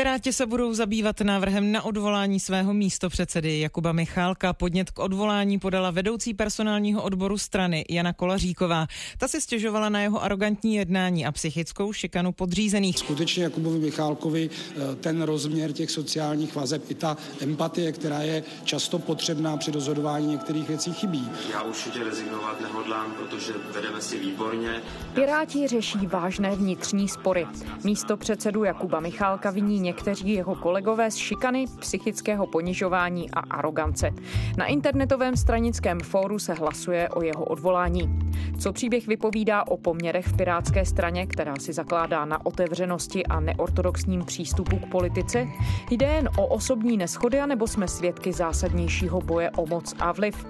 Piráti se budou zabývat návrhem na odvolání svého místopředsedy Jakuba Michálka. Podnět k odvolání podala vedoucí personálního odboru strany Jana Kolaříková. Ta si stěžovala na jeho arrogantní jednání a psychickou šikanu podřízených. Skutečně Jakubovi Michálkovi eh, ten rozměr těch sociálních vazeb i ta empatie, která je často potřebná při rozhodování některých věcí chybí. Já určitě rezignovat nehodlám, protože vedeme si výborně. Piráti řeší vážné vnitřní spory. Místo předsedu Jakuba Michálka viní někteří jeho kolegové z šikany, psychického ponižování a arogance. Na internetovém stranickém fóru se hlasuje o jeho odvolání. Co příběh vypovídá o poměrech v Pirátské straně, která si zakládá na otevřenosti a neortodoxním přístupu k politice? Jde jen o osobní neschody, nebo jsme svědky zásadnějšího boje o moc a vliv?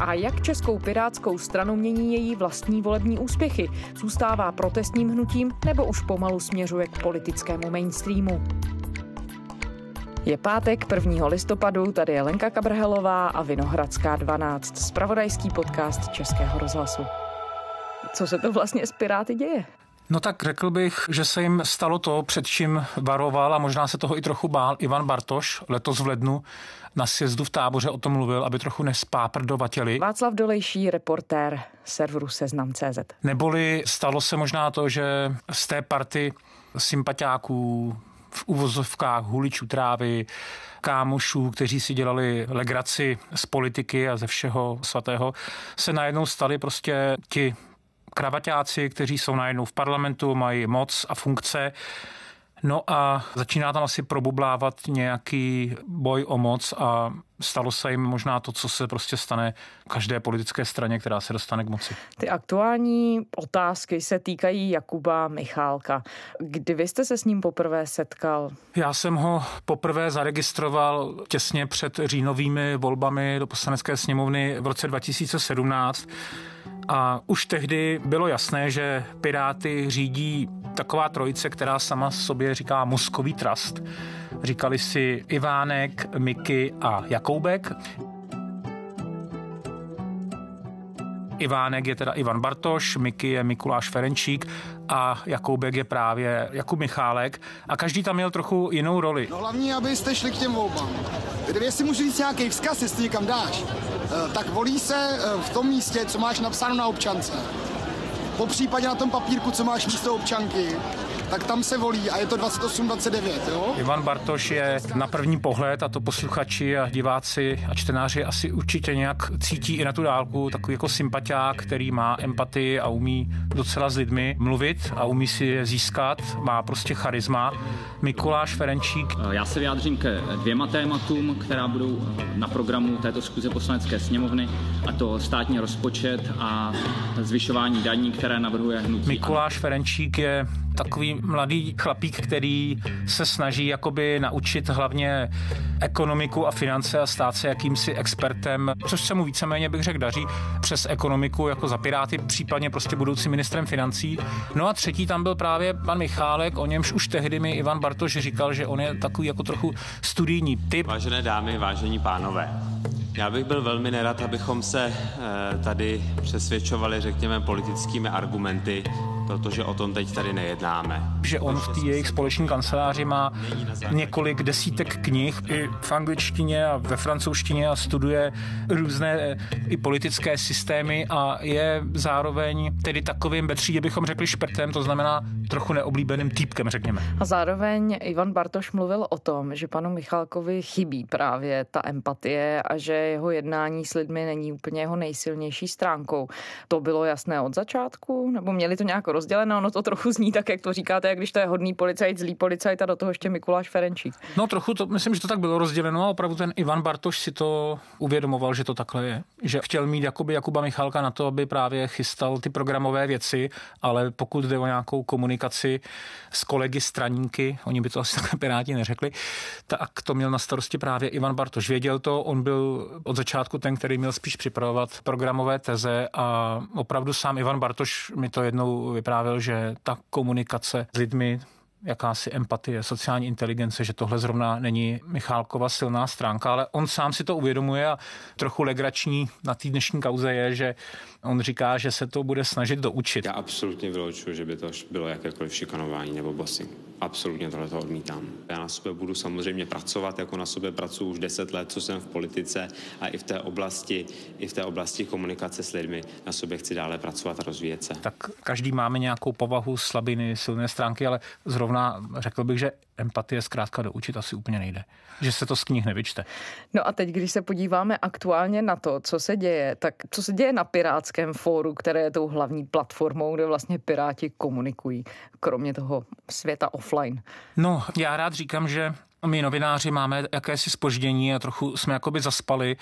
A jak Českou pirátskou stranu mění její vlastní volební úspěchy? Zůstává protestním hnutím nebo už pomalu směřuje k politickému mainstreamu? Je pátek 1. listopadu, tady je Lenka Kabrhelová a Vinohradská 12, spravodajský podcast Českého rozhlasu. Co se to vlastně s Piráty děje? No tak řekl bych, že se jim stalo to, před čím varoval a možná se toho i trochu bál Ivan Bartoš letos v lednu na sjezdu v táboře o tom mluvil, aby trochu nespáprdovatěli. Václav Dolejší, reportér serveru Seznam.cz. Neboli stalo se možná to, že z té party sympatiáků v uvozovkách huličů trávy, kámošů, kteří si dělali legraci z politiky a ze všeho svatého, se najednou stali prostě ti kravaťáci, kteří jsou najednou v parlamentu, mají moc a funkce No a začíná tam asi probublávat nějaký boj o moc a stalo se jim možná to, co se prostě stane každé politické straně, která se dostane k moci. Ty aktuální otázky se týkají Jakuba Michálka. Kdy vy jste se s ním poprvé setkal? Já jsem ho poprvé zaregistroval těsně před říjnovými volbami do poslanecké sněmovny v roce 2017. A už tehdy bylo jasné, že Piráty řídí taková trojice, která sama sobě říká mozkový trust. Říkali si Ivánek, Miky a Jakoubek. Ivánek je teda Ivan Bartoš, Miky je Mikuláš Ferenčík a Jakoubek je právě Jakub Michálek a každý tam měl trochu jinou roli. No hlavní, abyste šli k těm volbám. Kdyby si můžu říct nějaký vzkaz, jestli někam dáš, tak volí se eh, v tom místě, co máš napsáno na občance. Po případě na tom papírku, co máš místo občanky, tak tam se volí a je to 28-29, jo? Ivan Bartoš je na první pohled, a to posluchači a diváci a čtenáři asi určitě nějak cítí i na tu dálku, takový jako sympatiák, který má empatii a umí docela s lidmi mluvit a umí si je získat, má prostě charisma. Mikuláš Ferenčík. Já se vyjádřím ke dvěma tématům, která budou na programu této schůze poslanecké sněmovny, a to státní rozpočet a zvyšování daní, které navrhuje hnutí. Mikuláš Ferenčík je takový mladý chlapík, který se snaží jakoby naučit hlavně ekonomiku a finance a stát se jakýmsi expertem, což se mu víceméně bych řekl daří přes ekonomiku jako za Piráty, případně prostě budoucí ministrem financí. No a třetí tam byl právě pan Michálek, o němž už tehdy mi Ivan Bartoš říkal, že on je takový jako trochu studijní typ. Vážené dámy, vážení pánové, já bych byl velmi nerad, abychom se eh, tady přesvědčovali, řekněme, politickými argumenty, protože o tom teď tady nejednáme. Že on v té jejich společní kanceláři má několik desítek knih i v angličtině a ve francouzštině a studuje různé eh, i politické systémy a je zároveň tedy takovým betří, bychom řekli šprtem, to znamená trochu neoblíbeným týpkem, řekněme. A zároveň Ivan Bartoš mluvil o tom, že panu Michalkovi chybí právě ta empatie a že jeho jednání s lidmi není úplně jeho nejsilnější stránkou. To bylo jasné od začátku? Nebo měli to nějak rozděleno? Ono to trochu zní tak, jak to říkáte, jak když to je hodný policajt, zlý policajt a do toho ještě Mikuláš Ferenčík. No trochu to, myslím, že to tak bylo rozděleno a opravdu ten Ivan Bartoš si to uvědomoval, že to takhle je. Že chtěl mít jakoby Jakuba Michalka na to, aby právě chystal ty programové věci, ale pokud jde o nějakou komunikaci s kolegy straníky, oni by to asi takhle piráti neřekli, tak to měl na starosti právě Ivan Bartoš. Věděl to, on byl od začátku ten, který měl spíš připravovat programové teze a opravdu sám Ivan Bartoš mi to jednou vyprávěl, že ta komunikace s lidmi, jakási empatie, sociální inteligence, že tohle zrovna není Michálkova silná stránka, ale on sám si to uvědomuje a trochu legrační na té dnešní kauze je, že on říká, že se to bude snažit doučit. Já absolutně vyloučuji, že by to bylo jakékoliv šikanování nebo bossing. Absolutně tohle odmítám. Já na sobě budu samozřejmě pracovat, jako na sobě pracuji už deset let, co jsem v politice a i v té oblasti, i v té oblasti komunikace s lidmi na sobě chci dále pracovat a rozvíjet se. Tak každý máme nějakou povahu, slabiny, silné stránky, ale zrovna řekl bych, že empatie zkrátka doučit asi úplně nejde. Že se to z knih nevyčte. No a teď, když se podíváme aktuálně na to, co se děje, tak co se děje na Pirátském fóru, které je tou hlavní platformou, kde vlastně Piráti komunikují, kromě toho světa offline? No, já rád říkám, že my novináři máme jakési spoždění a trochu jsme jakoby zaspali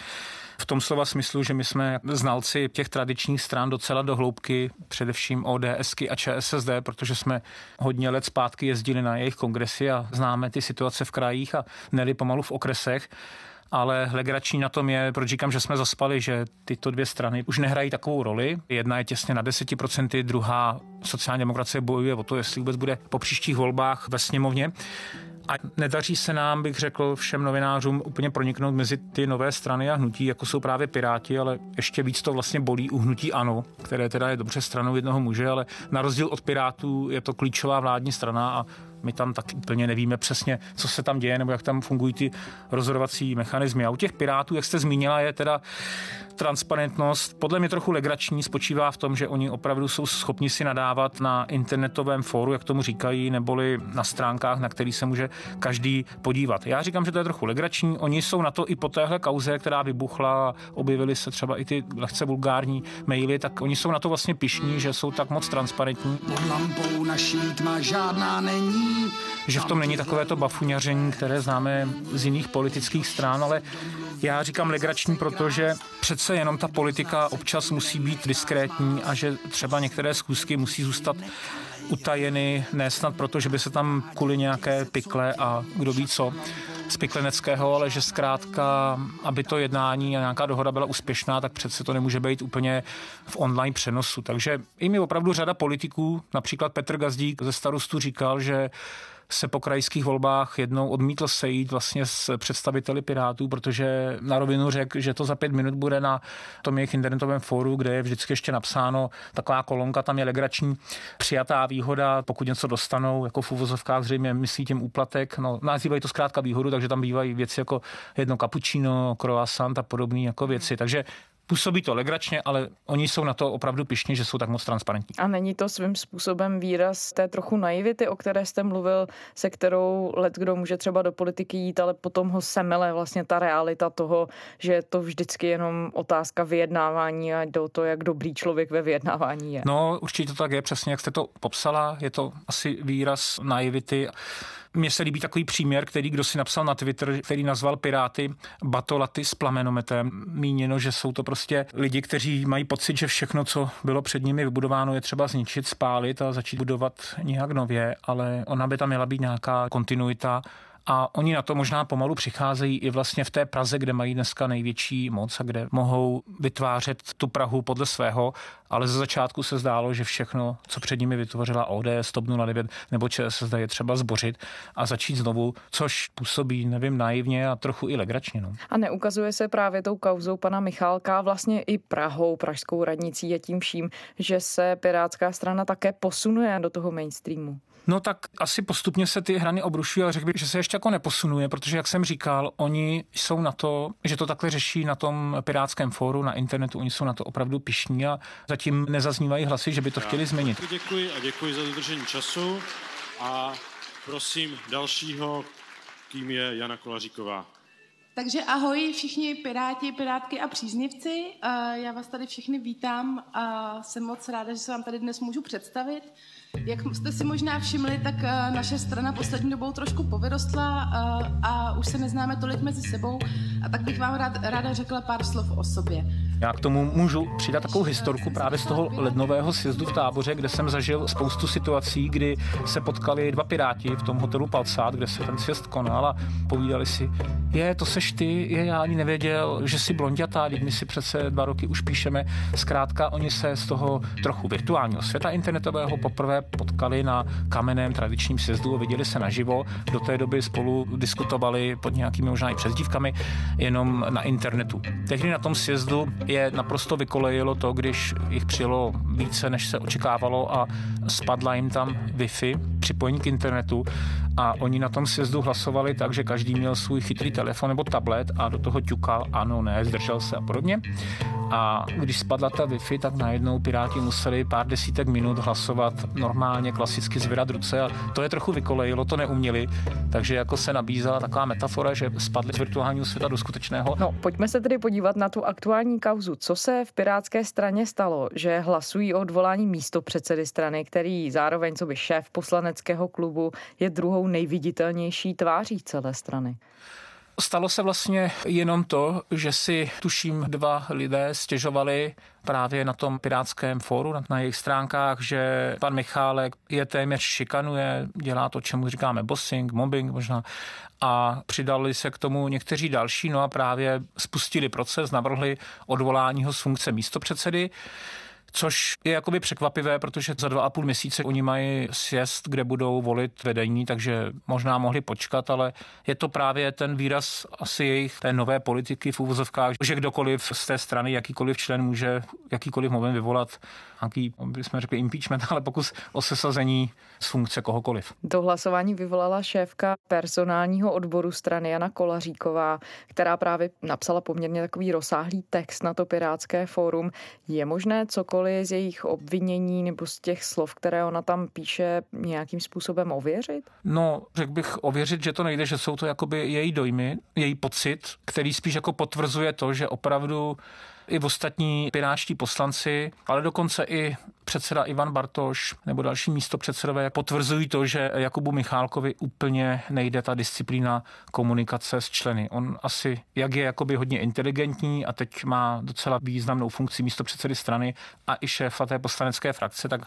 v tom slova smyslu, že my jsme znalci těch tradičních stran docela do hloubky, především ODSky a ČSSD, protože jsme hodně let zpátky jezdili na jejich kongresy a známe ty situace v krajích a neli pomalu v okresech ale legrační na tom je, proč říkám, že jsme zaspali, že tyto dvě strany už nehrají takovou roli. Jedna je těsně na 10%, druhá sociální demokracie bojuje o to, jestli vůbec bude po příštích volbách ve sněmovně. A nedaří se nám, bych řekl, všem novinářům úplně proniknout mezi ty nové strany a hnutí, jako jsou právě Piráti, ale ještě víc to vlastně bolí u hnutí ANO, které teda je dobře stranou jednoho muže, ale na rozdíl od Pirátů je to klíčová vládní strana a my tam tak úplně nevíme přesně, co se tam děje nebo jak tam fungují ty rozhodovací mechanismy. A u těch Pirátů, jak jste zmínila, je teda transparentnost podle mě trochu legrační, spočívá v tom, že oni opravdu jsou schopni si nadávat na internetovém fóru, jak tomu říkají, neboli na stránkách, na který se může každý podívat. Já říkám, že to je trochu legrační. Oni jsou na to i po téhle kauze, která vybuchla, objevily se třeba i ty lehce vulgární maily, tak oni jsou na to vlastně pišní, že jsou tak moc transparentní. Pod lampou naší tma žádná není. Že v tom není takové to bafuňaření, které známe z jiných politických stran, ale já říkám legrační, protože přece jenom ta politika občas musí být diskrétní a že třeba některé zkusky musí zůstat utajeny, ne snad proto, že by se tam kvůli nějaké pikle a kdo ví co z Pikleneckého, ale že zkrátka, aby to jednání a nějaká dohoda byla úspěšná, tak přece to nemůže být úplně v online přenosu. Takže i mi opravdu řada politiků, například Petr Gazdík ze starostu říkal, že se po krajských volbách jednou odmítl sejít vlastně s představiteli Pirátů, protože na rovinu řekl, že to za pět minut bude na tom jejich internetovém fóru, kde je vždycky ještě napsáno taková kolonka, tam je legrační přijatá výhoda, pokud něco dostanou, jako v uvozovkách zřejmě myslí tím úplatek, no nazývají to zkrátka výhodu, takže tam bývají věci jako jedno cappuccino, croissant a podobné jako věci. Takže Působí to legračně, ale oni jsou na to opravdu pišní, že jsou tak moc transparentní. A není to svým způsobem výraz té trochu naivity, o které jste mluvil, se kterou let kdo může třeba do politiky jít, ale potom ho semele vlastně ta realita toho, že je to vždycky jenom otázka vyjednávání a do to, jak dobrý člověk ve vyjednávání je. No, určitě to tak je, přesně jak jste to popsala. Je to asi výraz naivity. Mně se líbí takový příměr, který kdo si napsal na Twitter, který nazval Piráty batolaty s plamenometem. Míněno, že jsou to prostě lidi, kteří mají pocit, že všechno, co bylo před nimi vybudováno, je třeba zničit, spálit a začít budovat nějak nově, ale ona by tam měla být nějaká kontinuita a oni na to možná pomalu přicházejí i vlastně v té Praze, kde mají dneska největší moc a kde mohou vytvářet tu Prahu podle svého, ale ze začátku se zdálo, že všechno, co před nimi vytvořila ODS, TOP 09 nebo ČSSD je třeba zbořit a začít znovu, což působí, nevím, naivně a trochu i legračně. No. A neukazuje se právě tou kauzou pana Michálka vlastně i Prahou, pražskou radnicí a tím vším, že se Pirátská strana také posunuje do toho mainstreamu. No tak asi postupně se ty hrany obrušují, ale řekl bych, že se ještě jako neposunuje, protože jak jsem říkal, oni jsou na to, že to takhle řeší na tom pirátském fóru, na internetu, oni jsou na to opravdu pišní a zatím nezaznívají hlasy, že by to chtěli změnit. Děkuji a děkuji za dodržení času a prosím dalšího, kým je Jana Kolaříková. Takže ahoj všichni piráti, pirátky a příznivci. Já vás tady všechny vítám a jsem moc ráda, že se vám tady dnes můžu představit. Jak jste si možná všimli, tak eh, naše strana poslední dobou trošku povyrostla a, eh, a už se neznáme tolik mezi sebou a tak bych vám rád, ráda řekla pár slov o sobě. Já k tomu můžu přidat takovou historku právě z toho lednového sjezdu v táboře, kde jsem zažil spoustu situací, kdy se potkali dva piráti v tom hotelu Palcát, kde se ten sjezd konal a povídali si, je, to seš ty, je, já ani nevěděl, že jsi blondětá, teď my si přece dva roky už píšeme. Zkrátka, oni se z toho trochu virtuálního světa internetového poprvé potkali na kamenném tradičním sjezdu a viděli se naživo. Do té doby spolu diskutovali pod nějakými možná i přezdívkami jenom na internetu. Tehdy na tom sjezdu je naprosto vykolejilo to, když jich přijelo více, než se očekávalo a spadla jim tam Wi-Fi, připojení k internetu a oni na tom sjezdu hlasovali tak, že každý měl svůj chytrý telefon nebo tablet a do toho ťukal ano, ne, zdržel se a podobně. A když spadla ta Wi-Fi, tak najednou Piráti museli pár desítek minut hlasovat normálně, klasicky zvedat ruce a to je trochu vykolejilo, to neuměli, takže jako se nabízela taková metafora, že spadli z virtuálního světa do skutečného. No, pojďme se tedy podívat na tu aktuální kauzu. Co se v Pirátské straně stalo, že hlasují o odvolání místo předsedy strany, který zároveň co by šéf poslaneckého klubu je druhou nejviditelnější tváří celé strany? Stalo se vlastně jenom to, že si tuším dva lidé stěžovali právě na tom pirátském fóru, na jejich stránkách, že pan Michálek je téměř šikanuje, dělá to, čemu říkáme bossing, mobbing možná a přidali se k tomu někteří další, no a právě spustili proces, navrhli odvolání ho z funkce místopředsedy což je jakoby překvapivé, protože za dva a půl měsíce oni mají sjezd, kde budou volit vedení, takže možná mohli počkat, ale je to právě ten výraz asi jejich té nové politiky v úvozovkách, že kdokoliv z té strany, jakýkoliv člen může jakýkoliv moment vyvolat nějaký, bychom řekli impeachment, ale pokus o sesazení z funkce kohokoliv. To hlasování vyvolala šéfka personálního odboru strany Jana Kolaříková, která právě napsala poměrně takový rozsáhlý text na to Pirátské fórum. Je možné cokoliv z jejich obvinění nebo z těch slov, které ona tam píše, nějakým způsobem ověřit? No, řekl bych ověřit, že to nejde, že jsou to jakoby její dojmy, její pocit, který spíš jako potvrzuje to, že opravdu i v ostatní piráčtí poslanci, ale dokonce i předseda Ivan Bartoš nebo další místo předsedové potvrzují to, že Jakubu Michálkovi úplně nejde ta disciplína komunikace s členy. On asi, jak je jakoby hodně inteligentní a teď má docela významnou funkci místo předsedy strany a i šéfa té poslanecké frakce, tak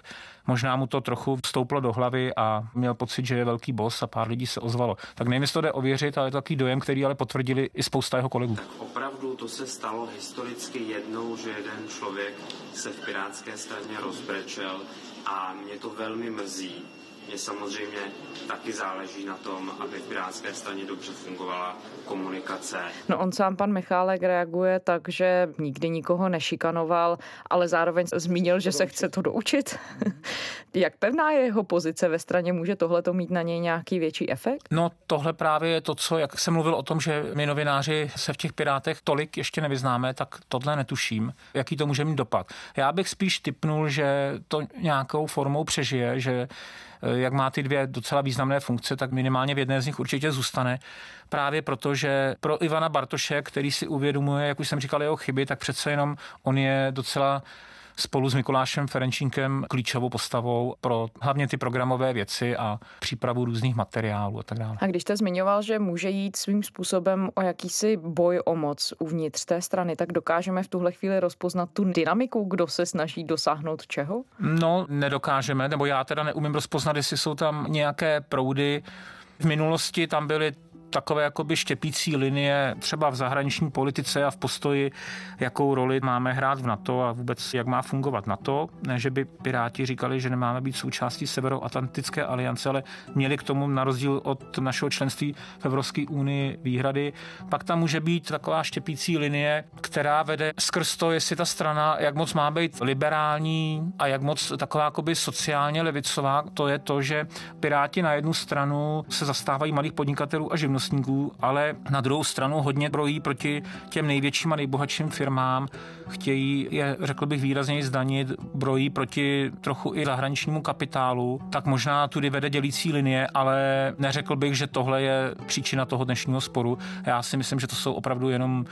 možná mu to trochu vstouplo do hlavy a měl pocit, že je velký boss a pár lidí se ozvalo. Tak nevím, jestli to jde ověřit, ale je to takový dojem, který ale potvrdili i spousta jeho kolegů. Opravdu to se stalo historicky jednou, že jeden člověk se v pirátské straně rozbrečel a mě to velmi mrzí, mě samozřejmě taky záleží na tom, aby v Pirátské straně dobře fungovala komunikace. No on sám, pan Michálek, reaguje tak, že nikdy nikoho nešikanoval, ale zároveň zmínil, že se chce to doučit. Jak pevná je jeho pozice ve straně? Může tohle to mít na něj nějaký větší efekt? No tohle právě je to, co, jak jsem mluvil o tom, že my novináři se v těch Pirátech tolik ještě nevyznáme, tak tohle netuším, jaký to může mít dopad. Já bych spíš typnul, že to nějakou formou přežije, že jak má ty dvě docela významné funkce, tak minimálně v jedné z nich určitě zůstane. Právě proto, že pro Ivana Bartoše, který si uvědomuje, jak už jsem říkal, jeho chyby, tak přece jenom on je docela spolu s Mikulášem Ferenčínkem klíčovou postavou pro hlavně ty programové věci a přípravu různých materiálů a tak dále. A když jste zmiňoval, že může jít svým způsobem o jakýsi boj o moc uvnitř té strany, tak dokážeme v tuhle chvíli rozpoznat tu dynamiku, kdo se snaží dosáhnout čeho? No, nedokážeme, nebo já teda neumím rozpoznat, jestli jsou tam nějaké proudy, v minulosti tam byly takové jakoby štěpící linie třeba v zahraniční politice a v postoji, jakou roli máme hrát v NATO a vůbec jak má fungovat NATO. Ne, že by Piráti říkali, že nemáme být součástí Severoatlantické aliance, ale měli k tomu na rozdíl od našeho členství v Evropské unii výhrady. Pak tam může být taková štěpící linie, která vede skrz to, jestli ta strana, jak moc má být liberální a jak moc taková jakoby sociálně levicová. To je to, že Piráti na jednu stranu se zastávají malých podnikatelů a živnostníků živnostníků, ale na druhou stranu hodně brojí proti těm největším a nejbohatším firmám. Chtějí je, řekl bych, výrazněji zdanit, brojí proti trochu i zahraničnímu kapitálu, tak možná tudy vede dělící linie, ale neřekl bych, že tohle je příčina toho dnešního sporu. Já si myslím, že to jsou opravdu jenom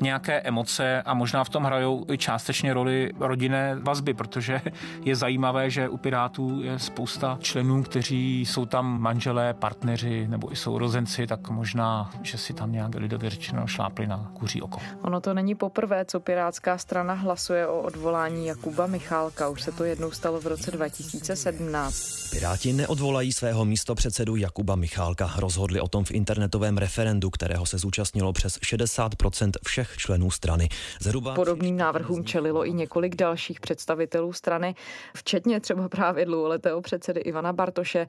nějaké emoce a možná v tom hrajou i částečně roli rodinné vazby, protože je zajímavé, že u Pirátů je spousta členů, kteří jsou tam manželé, partneři nebo i sourozenci, tak možná, že si tam nějak lidově řečeno šlápli na kuří oko. Ono to není poprvé, co Pirátská strana hlasuje o odvolání Jakuba Michálka. Už se to jednou stalo v roce 2017. Piráti neodvolají svého místo předsedu Jakuba Michálka. Rozhodli o tom v internetovém referendu, kterého se zúčastnilo přes 60% všech členů strany. Zhruba Podobným návrhům čelilo i několik dalších představitelů strany, včetně třeba právě dlouholetého předsedy Ivana Bartoše.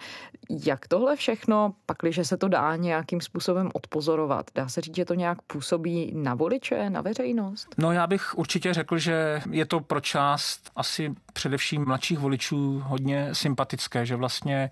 Jak tohle všechno, pakliže se to dá nějakým způsobem odpozorovat. Dá se říct, že to nějak působí na voliče, na veřejnost? No já bych určitě řekl, že je to pro část asi především mladších voličů hodně sympatické, že vlastně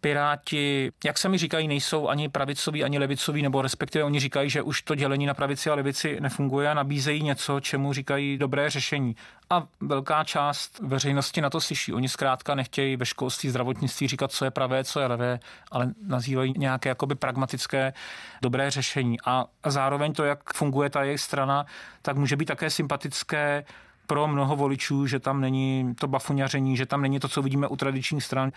Piráti, jak se mi říkají, nejsou ani pravicoví, ani levicoví, nebo respektive oni říkají, že už to dělení na pravici a levici nefunguje a nabízejí něco, čemu říkají dobré řešení. A velká část veřejnosti na to slyší. Oni zkrátka nechtějí ve školství, zdravotnictví říkat, co je pravé, co je levé, ale nazývají nějaké jakoby pragmatické dobré řešení. A zároveň to, jak funguje ta jejich strana, tak může být také sympatické pro mnoho voličů, že tam není to bafuňaření, že tam není to, co vidíme u tradičních stran.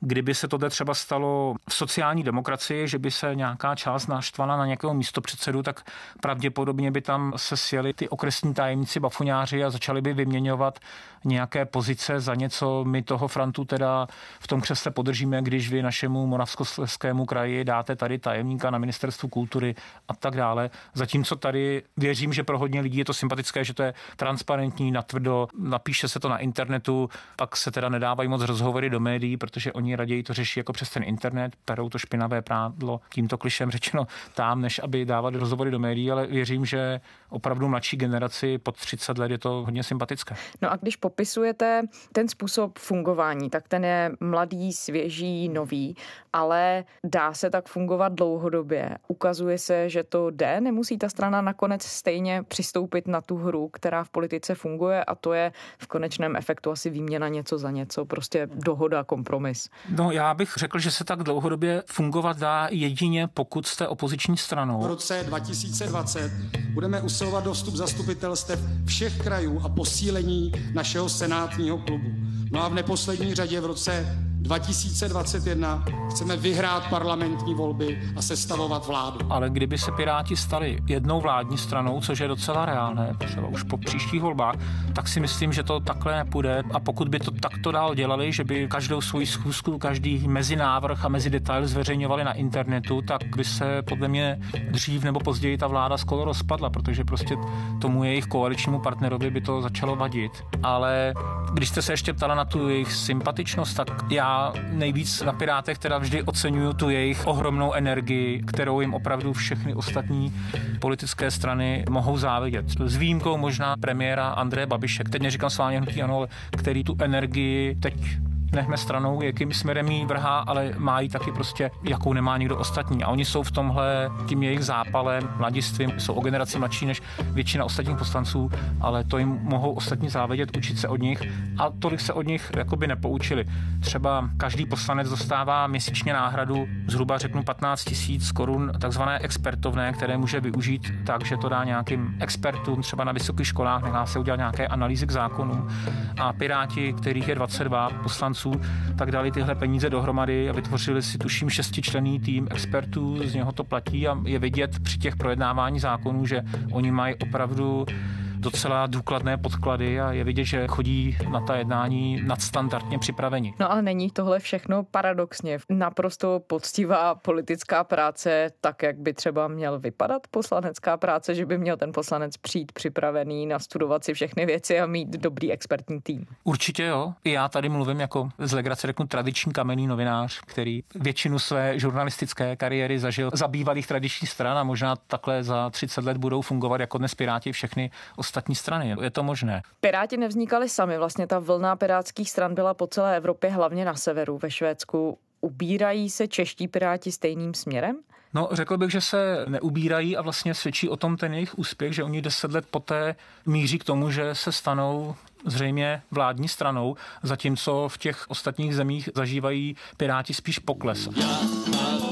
Kdyby se tohle třeba stalo v sociální demokracii, že by se nějaká část naštvala na nějakého místopředsedu, tak pravděpodobně by tam se sjeli ty okresní tajemníci bafuňáři a začali by vyměňovat nějaké pozice za něco. My toho Frantu teda v tom křesle podržíme, když vy našemu Moravskoslezskému kraji dáte tady tajemníka na ministerstvu kultury a tak dále. Zatímco tady věřím, že pro hodně lidí je to sympatické, že to je transparentní, natvrdo, napíše se to na internetu, pak se teda nedávají moc rozhovory do médií, protože oni oni raději to řeší jako přes ten internet, perou to špinavé prádlo, tímto klišem řečeno tam, než aby dávali rozhovory do médií, ale věřím, že opravdu mladší generaci pod 30 let je to hodně sympatické. No a když popisujete ten způsob fungování, tak ten je mladý, svěží, nový, ale dá se tak fungovat dlouhodobě. Ukazuje se, že to jde, nemusí ta strana nakonec stejně přistoupit na tu hru, která v politice funguje a to je v konečném efektu asi výměna něco za něco, prostě dohoda, kompromis. No já bych řekl, že se tak dlouhodobě fungovat dá jedině, pokud jste opoziční stranou. V roce 2020 budeme usilovat o vstup zastupitelstev všech krajů a posílení našeho senátního klubu. No a v neposlední řadě v roce 2021 chceme vyhrát parlamentní volby a sestavovat vládu. Ale kdyby se Piráti stali jednou vládní stranou, což je docela reálné, třeba už po příštích volbách, tak si myslím, že to takhle nepůjde. A pokud by to takto dál dělali, že by každou svoji schůzku, každý mezinávrh a mezi detail zveřejňovali na internetu, tak by se podle mě dřív nebo později ta vláda skoro rozpadla, protože prostě tomu jejich koaličnímu partnerovi by to začalo vadit. Ale když jste se ještě ptala na tu jejich sympatičnost, tak já nejvíc na Pirátech teda vždy oceňuju tu jejich ohromnou energii, kterou jim opravdu všechny ostatní politické strany mohou závidět. S výjimkou možná premiéra Andreje Babiše, teď neříkám sválně hnutí ano, který tu energii teď nechme stranou, jakým směrem jí vrhá, ale má jí taky prostě, jakou nemá nikdo ostatní. A oni jsou v tomhle tím jejich zápalem, mladistvím, jsou o generaci mladší než většina ostatních poslanců, ale to jim mohou ostatní závědět, učit se od nich a tolik se od nich jakoby nepoučili. Třeba každý poslanec dostává měsíčně náhradu zhruba řeknu 15 tisíc korun takzvané expertovné, které může využít tak, že to dá nějakým expertům třeba na vysokých školách, nechá se udělat nějaké analýzy k zákonům. A Piráti, kterých je 22 poslanců, poslanců, tak dali tyhle peníze dohromady a vytvořili si tuším šestičlený tým expertů, z něho to platí a je vidět při těch projednávání zákonů, že oni mají opravdu docela důkladné podklady a je vidět, že chodí na ta jednání nadstandardně připraveni. No ale není tohle všechno paradoxně naprosto poctivá politická práce, tak jak by třeba měl vypadat poslanecká práce, že by měl ten poslanec přijít připravený, nastudovat si všechny věci a mít dobrý expertní tým. Určitě jo. I já tady mluvím jako z legrace řeknu tradiční kamenný novinář, který většinu své žurnalistické kariéry zažil za bývalých tradičních stran a možná takhle za 30 let budou fungovat jako dnes Piráti všechny ostatní strany. Je to možné. Piráti nevznikali sami, vlastně ta vlna pirátských stran byla po celé Evropě, hlavně na severu, ve Švédsku. Ubírají se čeští piráti stejným směrem? No, řekl bych, že se neubírají a vlastně svědčí o tom ten jejich úspěch, že oni deset let poté míří k tomu, že se stanou zřejmě vládní stranou, zatímco v těch ostatních zemích zažívají Piráti spíš pokles. Já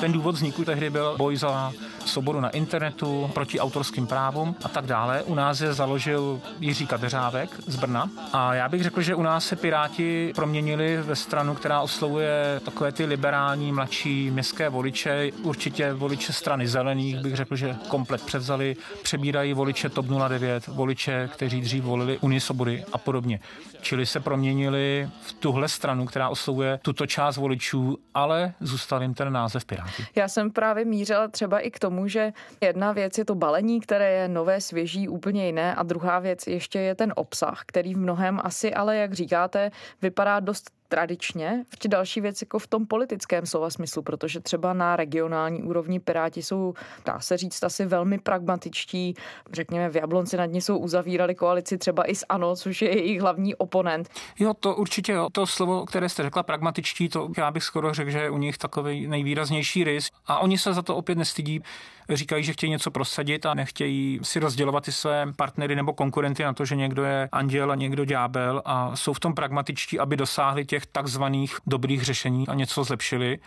Ten důvod vzniku tehdy byl boj za svobodu na internetu, proti autorským právům a tak dále. U nás je založil Jiří Kadeřávek z Brna a já bych řekl, že u nás se Piráti proměnili ve stranu, která oslovuje takové ty liberální mladší městské voliče, určitě voliče strany zelených, bych řekl, že komplet převzali, přebírají voliče TOP 09, voliče, kteří dřív volili Unii svobody a podobně. Čili se proměnili v tuhle stranu, která oslovuje tuto část voličů, ale zůstal jim ten název Piráti. Já jsem právě mířila třeba i k tomu, tomu, že jedna věc je to balení, které je nové, svěží, úplně jiné a druhá věc ještě je ten obsah, který v mnohem asi, ale jak říkáte, vypadá dost tradičně. Ještě další věc jako v tom politickém slova smyslu, protože třeba na regionální úrovni Piráti jsou, dá se říct, asi velmi pragmatičtí. Řekněme, v Jablonci nad ní jsou uzavírali koalici třeba i s ANO, což je jejich hlavní oponent. Jo, to určitě jo. To slovo, které jste řekla, pragmatičtí, to já bych skoro řekl, že je u nich takový nejvýraznější rys. A oni se za to opět nestydí říkají, že chtějí něco prosadit a nechtějí si rozdělovat ty své partnery nebo konkurenty na to, že někdo je anděl a někdo ďábel a jsou v tom pragmatičtí, aby dosáhli těch takzvaných dobrých řešení a něco zlepšili.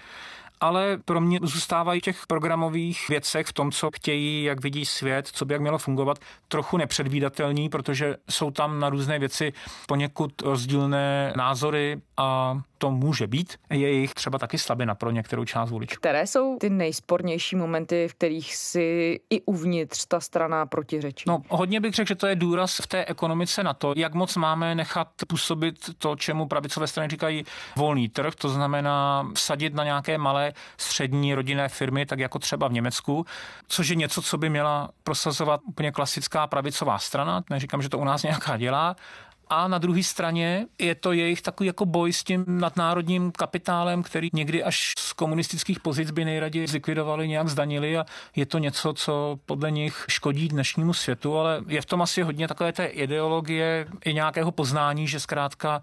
Ale pro mě zůstávají těch programových věcech, v tom, co chtějí, jak vidí svět, co by jak mělo fungovat, trochu nepředvídatelní, protože jsou tam na různé věci poněkud rozdílné názory a to může být, je jejich třeba taky slabina pro některou část voličů. Které jsou ty nejspornější momenty, v kterých si i uvnitř ta strana protiřečí? No, hodně bych řekl, že to je důraz v té ekonomice na to, jak moc máme nechat působit to, čemu pravicové strany říkají volný trh, to znamená vsadit na nějaké malé střední rodinné firmy, tak jako třeba v Německu, což je něco, co by měla prosazovat úplně klasická pravicová strana. Neříkám, že to u nás nějaká dělá, a na druhé straně je to jejich takový jako boj s tím nadnárodním kapitálem, který někdy až z komunistických pozic by nejraději zlikvidovali, nějak zdanili a je to něco, co podle nich škodí dnešnímu světu, ale je v tom asi hodně takové té ideologie i nějakého poznání, že zkrátka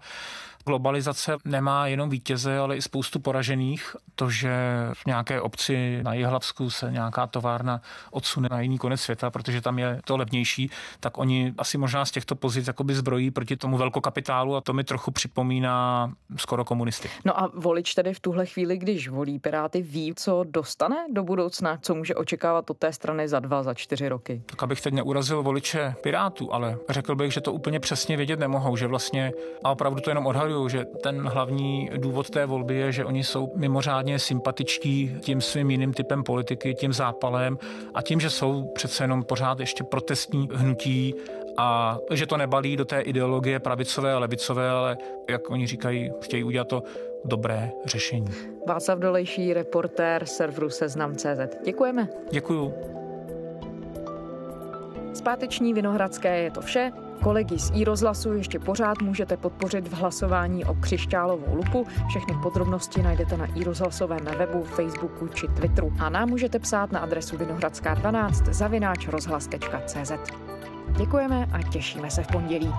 Globalizace nemá jenom vítěze, ale i spoustu poražených. To, že v nějaké obci na Jihlavsku se nějaká továrna odsune na jiný konec světa, protože tam je to levnější, tak oni asi možná z těchto pozic zbrojí proti tomu velkokapitálu a to mi trochu připomíná skoro komunisty. No a volič tedy v tuhle chvíli, když volí Piráty, ví, co dostane do budoucna, co může očekávat od té strany za dva, za čtyři roky? Tak abych teď neurazil voliče Pirátů, ale řekl bych, že to úplně přesně vědět nemohou, že vlastně a opravdu to jenom odhaduju, že ten hlavní důvod té volby je, že oni jsou mimořádně sympatičtí tím svým jiným typem politiky, tím zápalem a tím, že jsou přece jenom pořád ještě protestní hnutí a že to nebalí do té ideologie pravicové a levicové, ale jak oni říkají, chtějí udělat to dobré řešení. Václav Dolejší, reportér serveru Seznam.cz. Děkujeme. Děkuju. Zpáteční Vinohradské je to vše. Kolegy z iRozhlasu ještě pořád můžete podpořit v hlasování o křišťálovou lupu. Všechny podrobnosti najdete na iRozhlasovém webu, Facebooku či Twitteru. A nám můžete psát na adresu vinohradská12 zavináč rozhlas.cz. Děkujeme a těšíme se v pondělí.